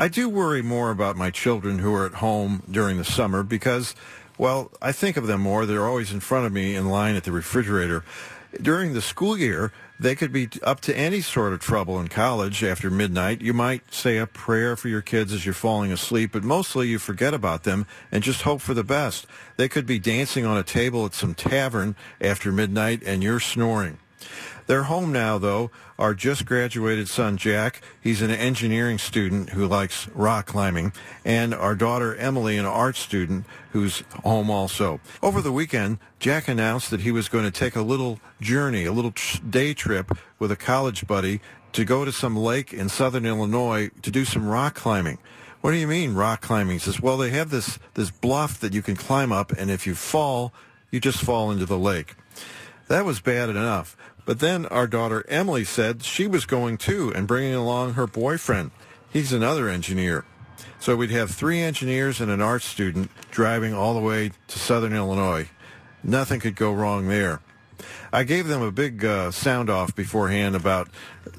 I do worry more about my children who are at home during the summer because, well, I think of them more. They're always in front of me in line at the refrigerator. During the school year, they could be up to any sort of trouble in college after midnight. You might say a prayer for your kids as you're falling asleep, but mostly you forget about them and just hope for the best. They could be dancing on a table at some tavern after midnight and you're snoring. They're home now, though. Our just graduated son, Jack, he's an engineering student who likes rock climbing, and our daughter, Emily, an art student who's home also. Over the weekend, Jack announced that he was going to take a little journey, a little day trip with a college buddy to go to some lake in southern Illinois to do some rock climbing. What do you mean rock climbing? He says, well, they have this, this bluff that you can climb up, and if you fall, you just fall into the lake. That was bad enough. But then our daughter Emily said she was going too and bringing along her boyfriend. He's another engineer. So we'd have three engineers and an art student driving all the way to southern Illinois. Nothing could go wrong there. I gave them a big uh, sound off beforehand about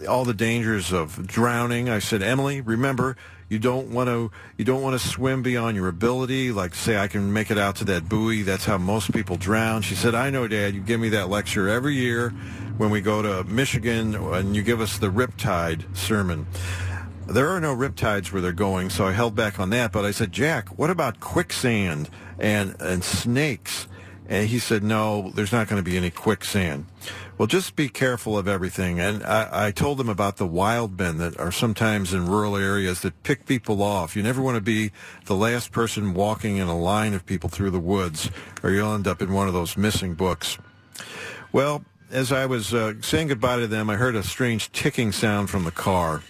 all the dangers of drowning. I said, Emily, remember, you don't want to you don't want to swim beyond your ability. Like say, I can make it out to that buoy. That's how most people drown. She said, I know, Dad. You give me that lecture every year when we go to Michigan, and you give us the riptide sermon. There are no riptides where they're going, so I held back on that. But I said, Jack, what about quicksand and and snakes? And he said, no, there's not going to be any quicksand. Well, just be careful of everything. And I, I told them about the wild men that are sometimes in rural areas that pick people off. You never want to be the last person walking in a line of people through the woods, or you'll end up in one of those missing books. Well, as I was uh, saying goodbye to them, I heard a strange ticking sound from the car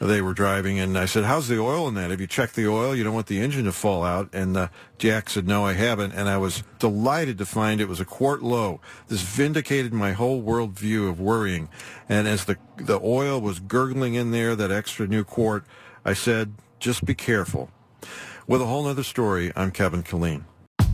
they were driving, and I said, "How's the oil in that? Have you checked the oil? You don't want the engine to fall out." And uh, Jack said, "No, I haven't." And I was delighted to find it was a quart low. This vindicated my whole world view of worrying. And as the the oil was gurgling in there, that extra new quart, I said, "Just be careful." With a whole other story, I'm Kevin Killeen.